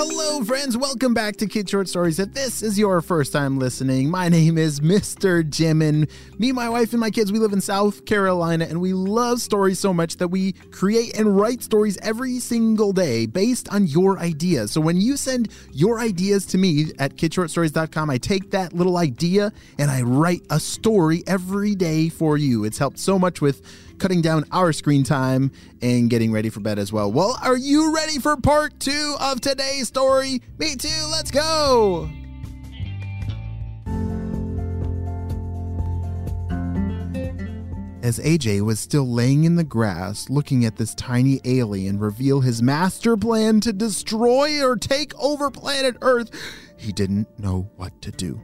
Hello, friends. Welcome back to Kid Short Stories. If this is your first time listening, my name is Mr. Jimin. Me, my wife, and my kids, we live in South Carolina, and we love stories so much that we create and write stories every single day based on your ideas. So when you send your ideas to me at kidshortstories.com, I take that little idea and I write a story every day for you. It's helped so much with cutting down our screen time and getting ready for bed as well. Well, are you ready for part two of today's story? Me too, let's go! As AJ was still laying in the grass looking at this tiny alien reveal his master plan to destroy or take over planet Earth, he didn't know what to do.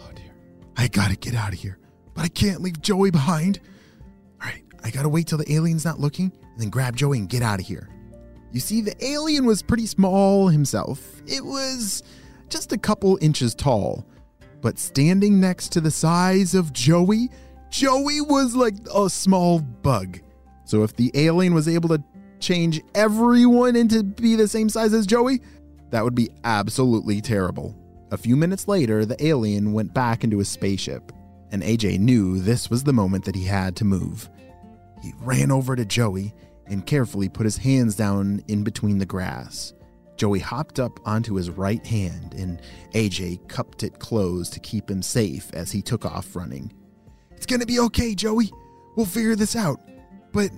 Oh dear. I gotta get out of here, but I can't leave Joey behind. All right, I gotta wait till the alien's not looking and then grab Joey and get out of here. You see, the alien was pretty small himself. It was just a couple inches tall. But standing next to the size of Joey, Joey was like a small bug. So if the alien was able to change everyone into be the same size as Joey, that would be absolutely terrible. A few minutes later, the alien went back into his spaceship, and AJ knew this was the moment that he had to move. He ran over to Joey and carefully put his hands down in between the grass. Joey hopped up onto his right hand, and AJ cupped it closed to keep him safe as he took off running. It's gonna be okay, Joey. We'll figure this out. But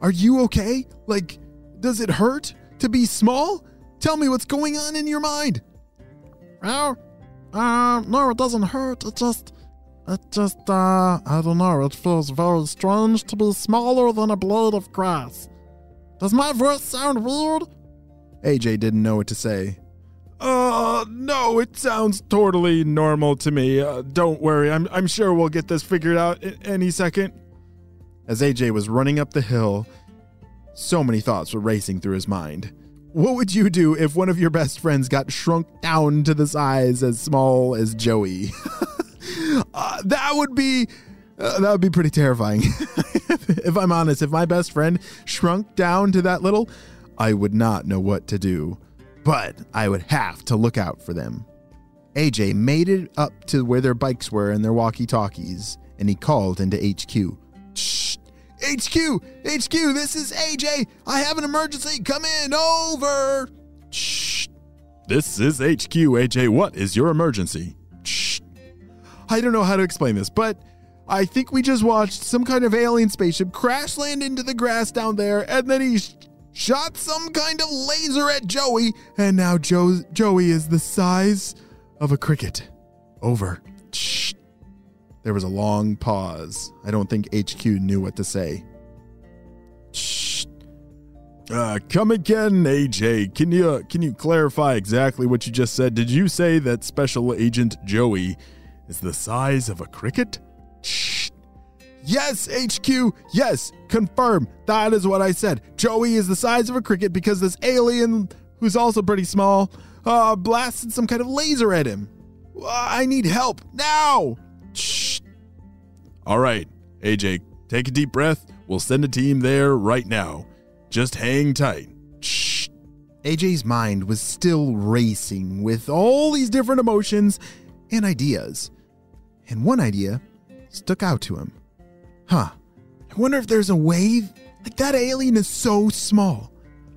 are you okay? Like, does it hurt to be small? Tell me what's going on in your mind. Well, uh, no, it doesn't hurt. It just, it just, uh, I don't know. It feels very strange to be smaller than a blade of grass. Does my voice sound weird? AJ didn't know what to say. Uh, no, it sounds totally normal to me. Uh, don't worry, I'm, I'm sure we'll get this figured out any second. As AJ was running up the hill, so many thoughts were racing through his mind. What would you do if one of your best friends got shrunk down to the size as small as Joey? uh, that would be uh, that would be pretty terrifying. if I'm honest, if my best friend shrunk down to that little, I would not know what to do. But I would have to look out for them. AJ made it up to where their bikes were and their walkie-talkies, and he called into HQ. Shh! HQ! HQ, this is AJ! I have an emergency! Come in! Over! Shh! This is HQ, AJ. What is your emergency? Shh! I don't know how to explain this, but I think we just watched some kind of alien spaceship crash land into the grass down there, and then he sh- shot some kind of laser at Joey, and now Joe- Joey is the size of a cricket. Over. Shh. There was a long pause. I don't think HQ knew what to say. Shh. Uh, come again, AJ. Can you uh, can you clarify exactly what you just said? Did you say that Special Agent Joey is the size of a cricket? Yes, HQ. Yes, confirm. That is what I said. Joey is the size of a cricket because this alien, who's also pretty small, uh, blasted some kind of laser at him. Uh, I need help now. Shh. All right, AJ, take a deep breath. We'll send a team there right now. Just hang tight. Shh. AJ's mind was still racing with all these different emotions and ideas. And one idea stuck out to him. Huh. I wonder if there's a way. Like that alien is so small.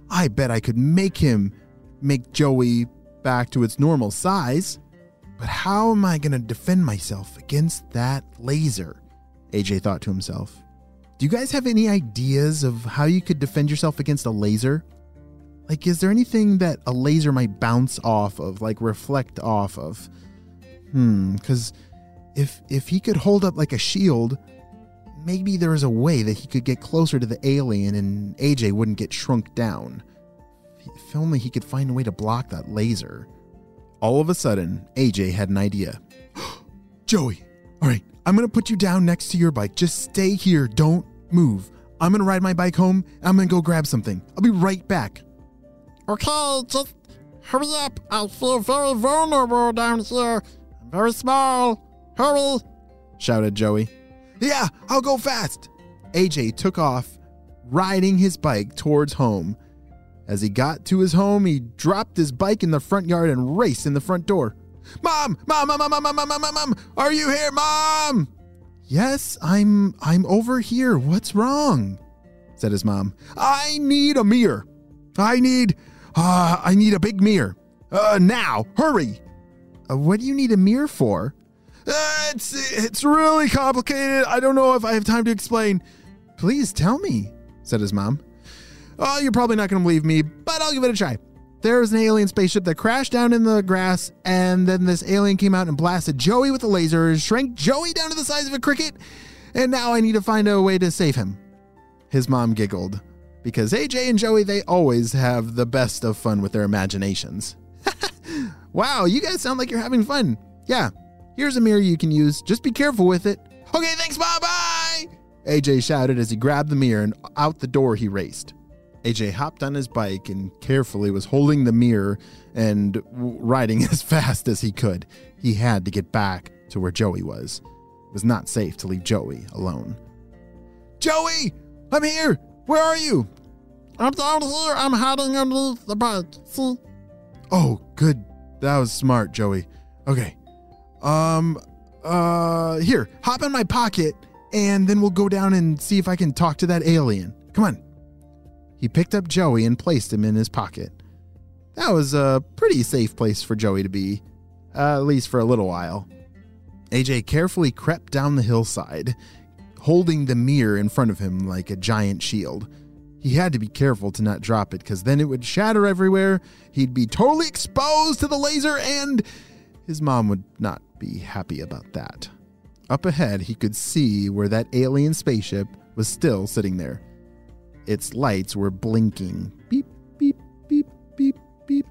I bet I could make him make Joey back to its normal size. But how am I going to defend myself against that laser? AJ thought to himself. Do you guys have any ideas of how you could defend yourself against a laser? Like, is there anything that a laser might bounce off of, like reflect off of? Hmm, because if if he could hold up like a shield, maybe there is a way that he could get closer to the alien and AJ wouldn't get shrunk down. If only he could find a way to block that laser. All of a sudden, AJ had an idea. Joey, all right, I'm gonna put you down next to your bike. Just stay here, don't move. I'm gonna ride my bike home and I'm gonna go grab something. I'll be right back. Okay, just hurry up. I feel very vulnerable down here. I'm very small. Hurry! shouted Joey. Yeah, I'll go fast. AJ took off, riding his bike towards home. As he got to his home, he dropped his bike in the front yard and raced in the front door. Mom, mom, mom, mom, mom, mom, mom, mom, are you here, mom? Yes, I'm I'm over here. What's wrong? said his mom. I need a mirror. I need uh I need a big mirror. Uh now, hurry. Uh, what do you need a mirror for? It's it's really complicated. I don't know if I have time to explain. Please tell me, said his mom. Oh, you're probably not going to believe me, but I'll give it a try. There was an alien spaceship that crashed down in the grass, and then this alien came out and blasted Joey with a laser, shrank Joey down to the size of a cricket, and now I need to find a way to save him. His mom giggled because AJ and Joey, they always have the best of fun with their imaginations. wow, you guys sound like you're having fun. Yeah, here's a mirror you can use. Just be careful with it. Okay, thanks, bye bye! AJ shouted as he grabbed the mirror and out the door he raced. AJ hopped on his bike and carefully was holding the mirror and riding as fast as he could. He had to get back to where Joey was. It was not safe to leave Joey alone. Joey! I'm here! Where are you? I'm down here. I'm hiding underneath the. See? Oh, good. That was smart, Joey. Okay. Um, uh, here, hop in my pocket and then we'll go down and see if I can talk to that alien. Come on. He picked up Joey and placed him in his pocket. That was a pretty safe place for Joey to be, uh, at least for a little while. AJ carefully crept down the hillside, holding the mirror in front of him like a giant shield. He had to be careful to not drop it because then it would shatter everywhere. He'd be totally exposed to the laser, and his mom would not be happy about that. Up ahead, he could see where that alien spaceship was still sitting there. Its lights were blinking beep, beep, beep, beep, beep,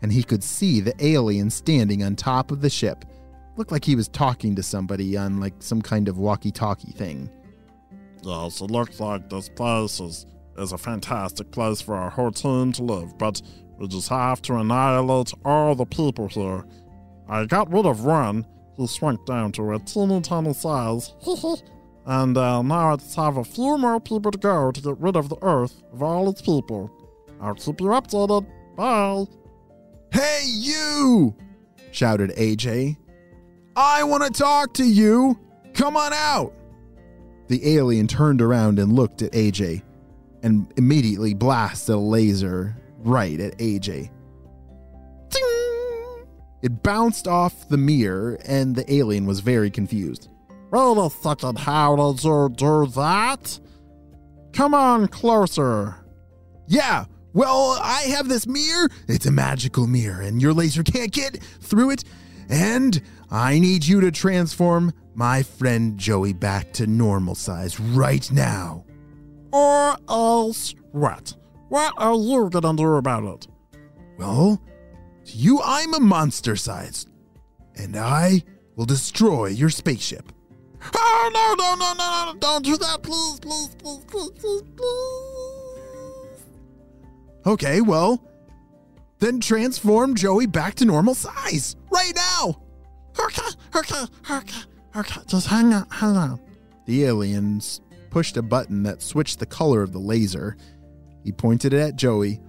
and he could see the alien standing on top of the ship. Looked like he was talking to somebody on like some kind of walkie talkie thing. Yes, it looks like this place is, is a fantastic place for our whole team to live, but we just have to annihilate all the people here. I got rid of one. He shrunk down to a teeny tiny size. and uh, now I just have a few more people to go to get rid of the Earth of all its people. I'll keep you updated. Bye. Hey, you! shouted AJ. I want to talk to you! Come on out! The alien turned around and looked at AJ and immediately blasted a laser right at AJ. It bounced off the mirror, and the alien was very confused. Wait a second, how did you do that? Come on closer. Yeah, well, I have this mirror. It's a magical mirror, and your laser can't get through it. And I need you to transform my friend Joey back to normal size right now. Or else what? What are you gonna do about it? Well, to you, I'm a monster size, and I will destroy your spaceship. Oh no no no no no! Don't do that, please, please, please, please, please, please. Okay, well, then transform Joey back to normal size right now. Okay, okay, okay, okay. Just hang on, hang on. The aliens pushed a button that switched the color of the laser. He pointed it at Joey.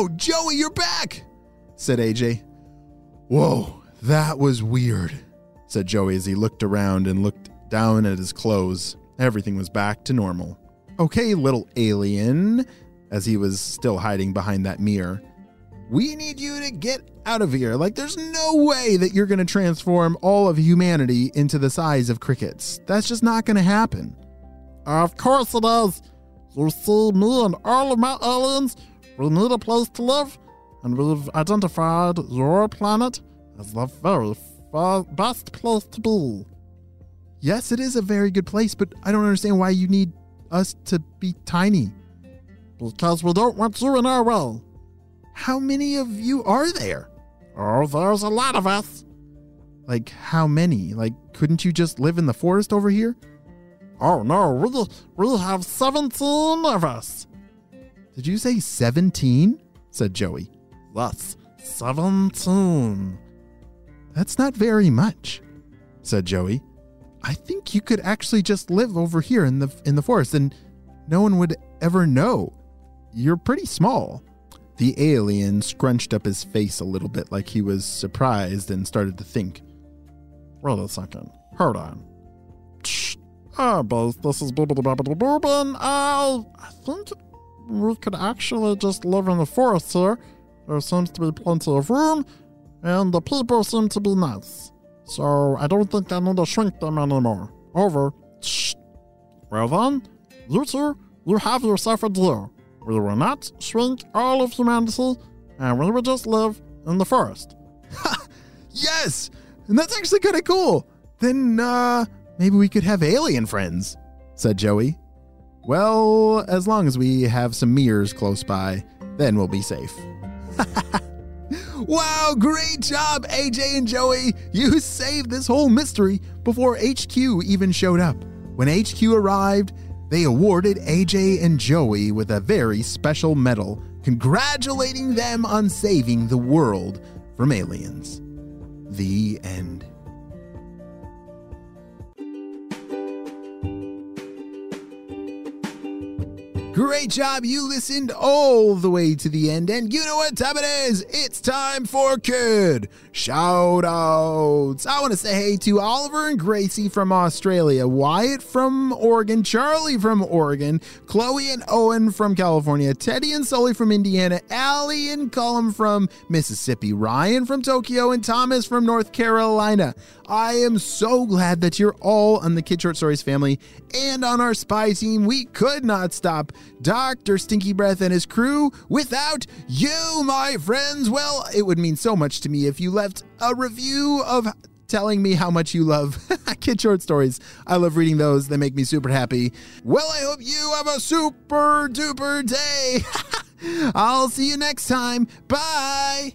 Oh, Joey, you're back, said AJ. Whoa, that was weird, said Joey as he looked around and looked down at his clothes. Everything was back to normal. Okay, little alien, as he was still hiding behind that mirror. We need you to get out of here. Like, there's no way that you're going to transform all of humanity into the size of crickets. That's just not going to happen. Of course it is. You see, me and all of my aliens, we need a place to live, and we've identified your planet as the very best place to be. Yes, it is a very good place, but I don't understand why you need us to be tiny. Because we don't want you in our way. How many of you are there? Oh, there's a lot of us. Like, how many? Like, couldn't you just live in the forest over here? Oh no, we, we have 17 of us. Did you say 17? said Joey. Yes, 17. That's not very much, said Joey. I think you could actually just live over here in the in the forest and no one would ever know. You're pretty small. The alien scrunched up his face a little bit like he was surprised and started to think. Wait a second. Hold on. Shh. Ah, boys, this is Bibbidi Bobbidi Boobin. I, I think we could actually just live in the forest here. There seems to be plenty of room, and the people seem to be nice. So I don't think I need to shrink them anymore. Over. Shh. Well then, you two, you have yourself a deal. We will not shrink all of humanity, and we will just live in the forest. Yes! And that's actually kind of cool. Then uh maybe we could have alien friends, said Joey. Well, as long as we have some mirrors close by, then we'll be safe. wow, great job, AJ and Joey. You saved this whole mystery before HQ even showed up. When HQ arrived, they awarded AJ and Joey with a very special medal, congratulating them on saving the world from aliens. The end. Great job. You listened all the way to the end. And you know what time it is? It's time for kid shout outs. I want to say hey to Oliver and Gracie from Australia, Wyatt from Oregon, Charlie from Oregon, Chloe and Owen from California, Teddy and Sully from Indiana, Allie and Cullum from Mississippi, Ryan from Tokyo, and Thomas from North Carolina. I am so glad that you're all on the Kid Short Stories family and on our spy team. We could not stop Dr. Stinky Breath and his crew without you, my friends. Well, it would mean so much to me if you left a review of telling me how much you love kid short stories. I love reading those. They make me super happy. Well, I hope you have a super duper day. I'll see you next time. Bye.